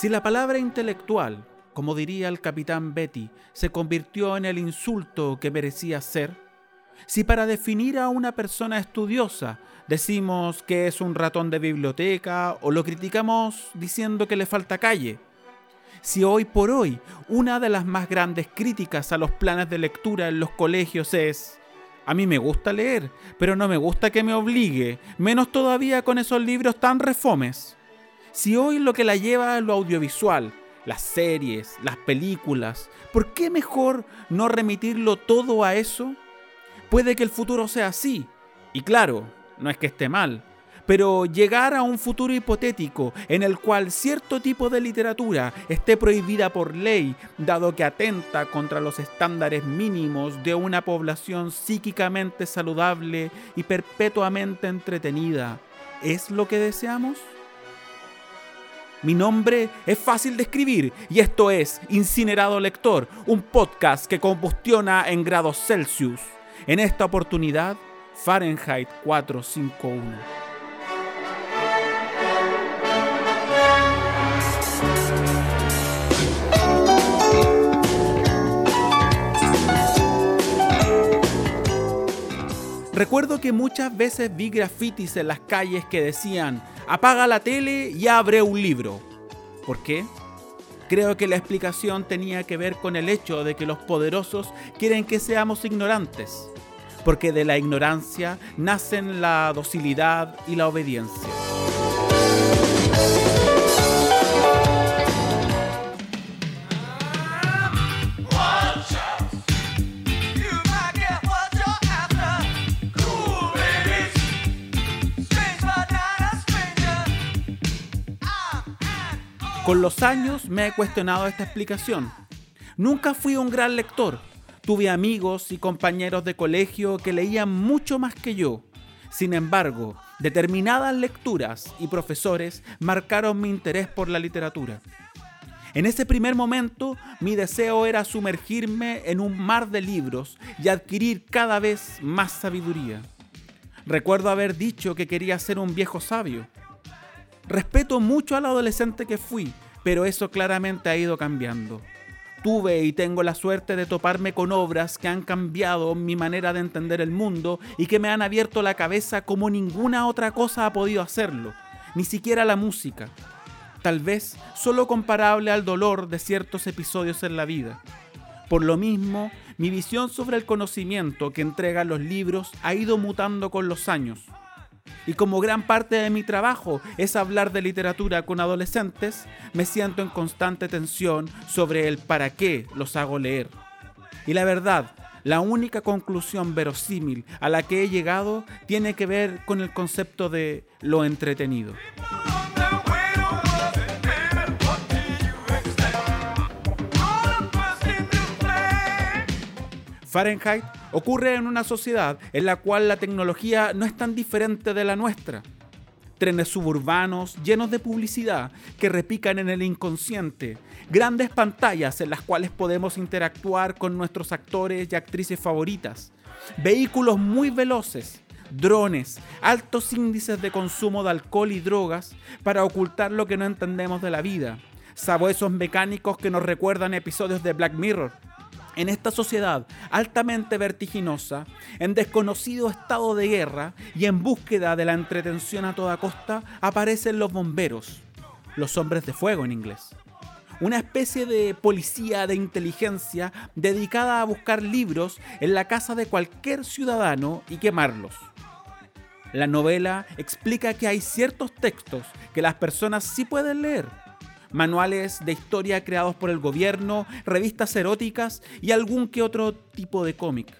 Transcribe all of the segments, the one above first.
Si la palabra intelectual, como diría el capitán Betty, se convirtió en el insulto que merecía ser, si para definir a una persona estudiosa decimos que es un ratón de biblioteca o lo criticamos diciendo que le falta calle, si hoy por hoy una de las más grandes críticas a los planes de lectura en los colegios es, a mí me gusta leer, pero no me gusta que me obligue, menos todavía con esos libros tan refomes. Si hoy lo que la lleva es lo audiovisual, las series, las películas, ¿por qué mejor no remitirlo todo a eso? Puede que el futuro sea así. Y claro, no es que esté mal, pero llegar a un futuro hipotético en el cual cierto tipo de literatura esté prohibida por ley, dado que atenta contra los estándares mínimos de una población psíquicamente saludable y perpetuamente entretenida, ¿es lo que deseamos? Mi nombre es fácil de escribir y esto es Incinerado Lector, un podcast que combustiona en grados Celsius. En esta oportunidad, Fahrenheit 451. Recuerdo que muchas veces vi grafitis en las calles que decían apaga la tele y abre un libro. ¿Por qué? Creo que la explicación tenía que ver con el hecho de que los poderosos quieren que seamos ignorantes, porque de la ignorancia nacen la docilidad y la obediencia. Con los años me he cuestionado esta explicación. Nunca fui un gran lector. Tuve amigos y compañeros de colegio que leían mucho más que yo. Sin embargo, determinadas lecturas y profesores marcaron mi interés por la literatura. En ese primer momento, mi deseo era sumergirme en un mar de libros y adquirir cada vez más sabiduría. Recuerdo haber dicho que quería ser un viejo sabio, Respeto mucho al adolescente que fui, pero eso claramente ha ido cambiando. Tuve y tengo la suerte de toparme con obras que han cambiado mi manera de entender el mundo y que me han abierto la cabeza como ninguna otra cosa ha podido hacerlo, ni siquiera la música. Tal vez solo comparable al dolor de ciertos episodios en la vida. Por lo mismo, mi visión sobre el conocimiento que entregan los libros ha ido mutando con los años. Y como gran parte de mi trabajo es hablar de literatura con adolescentes, me siento en constante tensión sobre el para qué los hago leer. Y la verdad, la única conclusión verosímil a la que he llegado tiene que ver con el concepto de lo entretenido. Fahrenheit ocurre en una sociedad en la cual la tecnología no es tan diferente de la nuestra. Trenes suburbanos llenos de publicidad que repican en el inconsciente, grandes pantallas en las cuales podemos interactuar con nuestros actores y actrices favoritas, vehículos muy veloces, drones, altos índices de consumo de alcohol y drogas para ocultar lo que no entendemos de la vida, sabuesos mecánicos que nos recuerdan episodios de Black Mirror en esta sociedad altamente vertiginosa, en desconocido estado de guerra y en búsqueda de la entretención a toda costa, aparecen los bomberos, los hombres de fuego en inglés. Una especie de policía de inteligencia dedicada a buscar libros en la casa de cualquier ciudadano y quemarlos. La novela explica que hay ciertos textos que las personas sí pueden leer, manuales de historia creados por el gobierno, revistas eróticas y algún que otro tipo de cómic.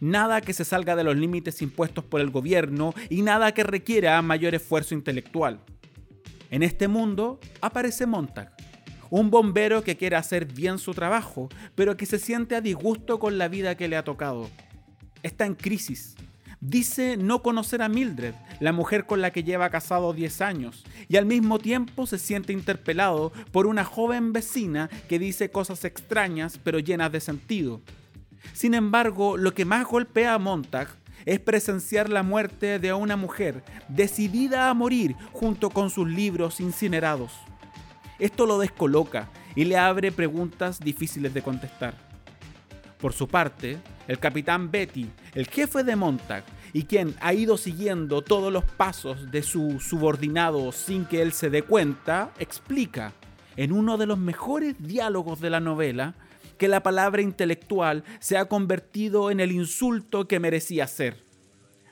Nada que se salga de los límites impuestos por el gobierno y nada que requiera mayor esfuerzo intelectual. En este mundo aparece Montag, un bombero que quiere hacer bien su trabajo, pero que se siente a disgusto con la vida que le ha tocado. Está en crisis, Dice no conocer a Mildred, la mujer con la que lleva casado 10 años, y al mismo tiempo se siente interpelado por una joven vecina que dice cosas extrañas pero llenas de sentido. Sin embargo, lo que más golpea a Montag es presenciar la muerte de una mujer decidida a morir junto con sus libros incinerados. Esto lo descoloca y le abre preguntas difíciles de contestar. Por su parte, el capitán Betty, el jefe de Montag, y quien ha ido siguiendo todos los pasos de su subordinado sin que él se dé cuenta, explica en uno de los mejores diálogos de la novela que la palabra intelectual se ha convertido en el insulto que merecía ser.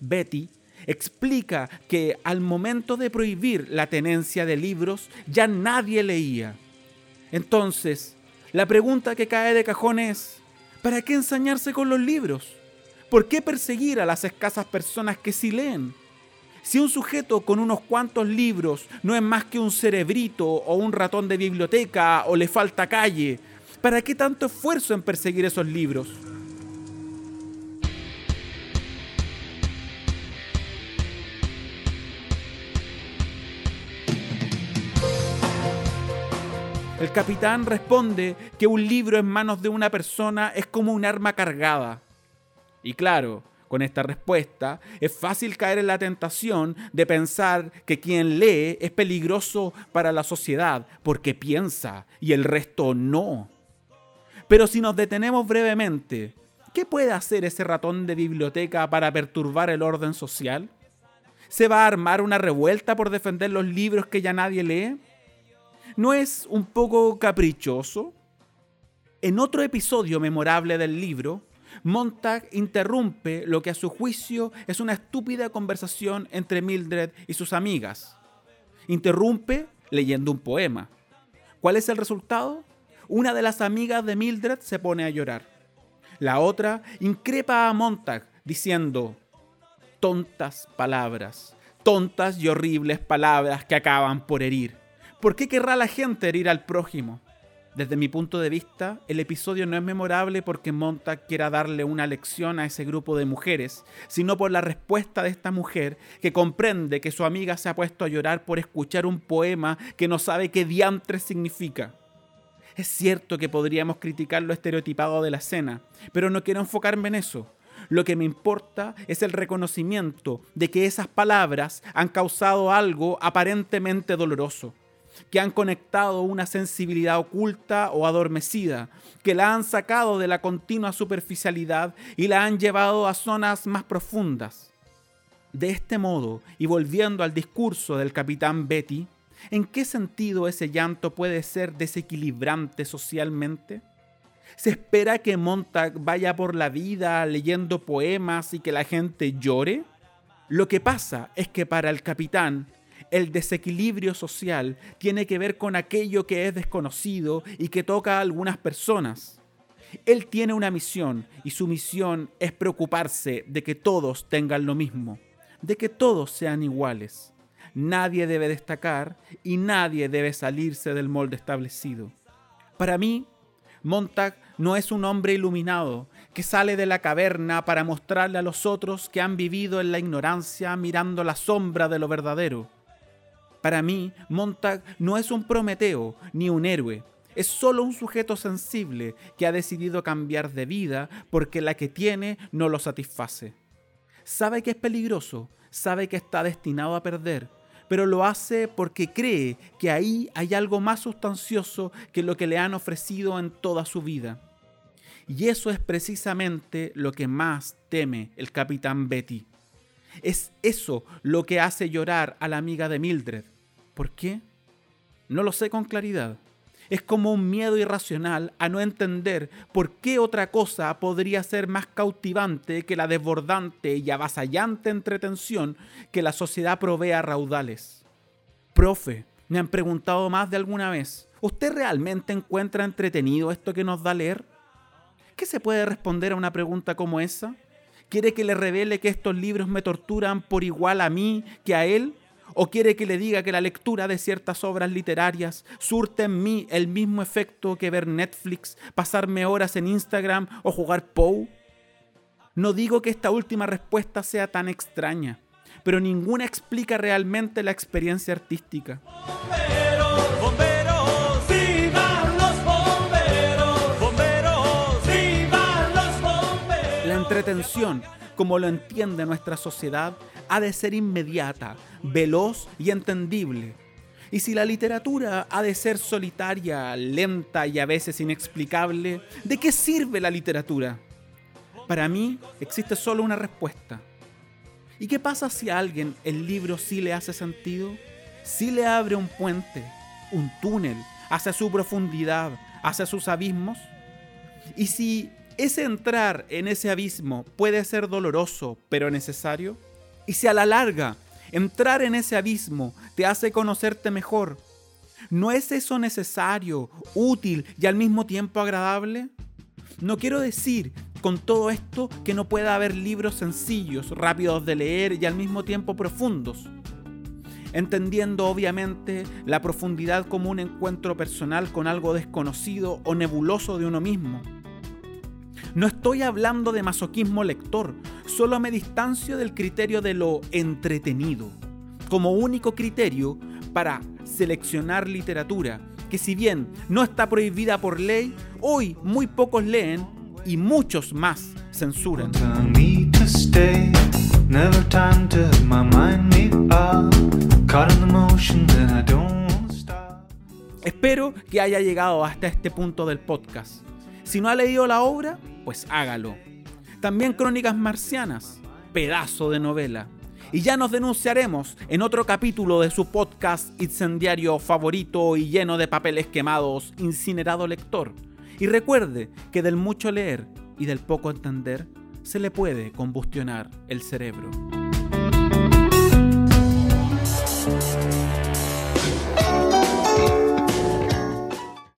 Betty explica que al momento de prohibir la tenencia de libros ya nadie leía. Entonces, la pregunta que cae de cajón es, ¿para qué ensañarse con los libros? ¿Por qué perseguir a las escasas personas que sí leen? Si un sujeto con unos cuantos libros no es más que un cerebrito o un ratón de biblioteca o le falta calle, ¿para qué tanto esfuerzo en perseguir esos libros? El capitán responde que un libro en manos de una persona es como un arma cargada. Y claro, con esta respuesta, es fácil caer en la tentación de pensar que quien lee es peligroso para la sociedad porque piensa y el resto no. Pero si nos detenemos brevemente, ¿qué puede hacer ese ratón de biblioteca para perturbar el orden social? ¿Se va a armar una revuelta por defender los libros que ya nadie lee? ¿No es un poco caprichoso? En otro episodio memorable del libro, Montag interrumpe lo que a su juicio es una estúpida conversación entre Mildred y sus amigas. Interrumpe leyendo un poema. ¿Cuál es el resultado? Una de las amigas de Mildred se pone a llorar. La otra increpa a Montag diciendo, tontas palabras, tontas y horribles palabras que acaban por herir. ¿Por qué querrá la gente herir al prójimo? Desde mi punto de vista, el episodio no es memorable porque Montag quiera darle una lección a ese grupo de mujeres, sino por la respuesta de esta mujer que comprende que su amiga se ha puesto a llorar por escuchar un poema que no sabe qué diantres significa. Es cierto que podríamos criticar lo estereotipado de la escena, pero no quiero enfocarme en eso. Lo que me importa es el reconocimiento de que esas palabras han causado algo aparentemente doloroso que han conectado una sensibilidad oculta o adormecida, que la han sacado de la continua superficialidad y la han llevado a zonas más profundas. De este modo, y volviendo al discurso del capitán Betty, ¿en qué sentido ese llanto puede ser desequilibrante socialmente? ¿Se espera que Montag vaya por la vida leyendo poemas y que la gente llore? Lo que pasa es que para el capitán el desequilibrio social tiene que ver con aquello que es desconocido y que toca a algunas personas. Él tiene una misión y su misión es preocuparse de que todos tengan lo mismo, de que todos sean iguales. Nadie debe destacar y nadie debe salirse del molde establecido. Para mí, Montag no es un hombre iluminado que sale de la caverna para mostrarle a los otros que han vivido en la ignorancia mirando la sombra de lo verdadero. Para mí, Montag no es un Prometeo ni un héroe. Es solo un sujeto sensible que ha decidido cambiar de vida porque la que tiene no lo satisface. Sabe que es peligroso, sabe que está destinado a perder, pero lo hace porque cree que ahí hay algo más sustancioso que lo que le han ofrecido en toda su vida. Y eso es precisamente lo que más teme el capitán Betty. Es eso lo que hace llorar a la amiga de Mildred. ¿Por qué? No lo sé con claridad. Es como un miedo irracional a no entender por qué otra cosa podría ser más cautivante que la desbordante y avasallante entretención que la sociedad provee a raudales. Profe, me han preguntado más de alguna vez, ¿usted realmente encuentra entretenido esto que nos da leer? ¿Qué se puede responder a una pregunta como esa? ¿Quiere que le revele que estos libros me torturan por igual a mí que a él? ¿O quiere que le diga que la lectura de ciertas obras literarias surte en mí el mismo efecto que ver Netflix, pasarme horas en Instagram o jugar Poe? No digo que esta última respuesta sea tan extraña, pero ninguna explica realmente la experiencia artística. Como lo entiende nuestra sociedad, ha de ser inmediata, veloz y entendible. Y si la literatura ha de ser solitaria, lenta y a veces inexplicable, ¿de qué sirve la literatura? Para mí existe solo una respuesta. ¿Y qué pasa si a alguien el libro sí le hace sentido? Sí le abre un puente, un túnel hacia su profundidad, hacia sus abismos. Y si ese entrar en ese abismo puede ser doloroso, pero necesario, y si a la larga entrar en ese abismo te hace conocerte mejor, ¿no es eso necesario, útil y al mismo tiempo agradable? No quiero decir con todo esto que no pueda haber libros sencillos, rápidos de leer y al mismo tiempo profundos entendiendo obviamente la profundidad como un encuentro personal con algo desconocido o nebuloso de uno mismo. No estoy hablando de masoquismo lector, solo me distancio del criterio de lo entretenido, como único criterio para seleccionar literatura, que si bien no está prohibida por ley, hoy muy pocos leen y muchos más censuran. Espero que haya llegado hasta este punto del podcast. Si no ha leído la obra, pues hágalo. También Crónicas Marcianas, pedazo de novela. Y ya nos denunciaremos en otro capítulo de su podcast incendiario favorito y lleno de papeles quemados, Incinerado Lector. Y recuerde que del mucho leer y del poco entender se le puede combustionar el cerebro.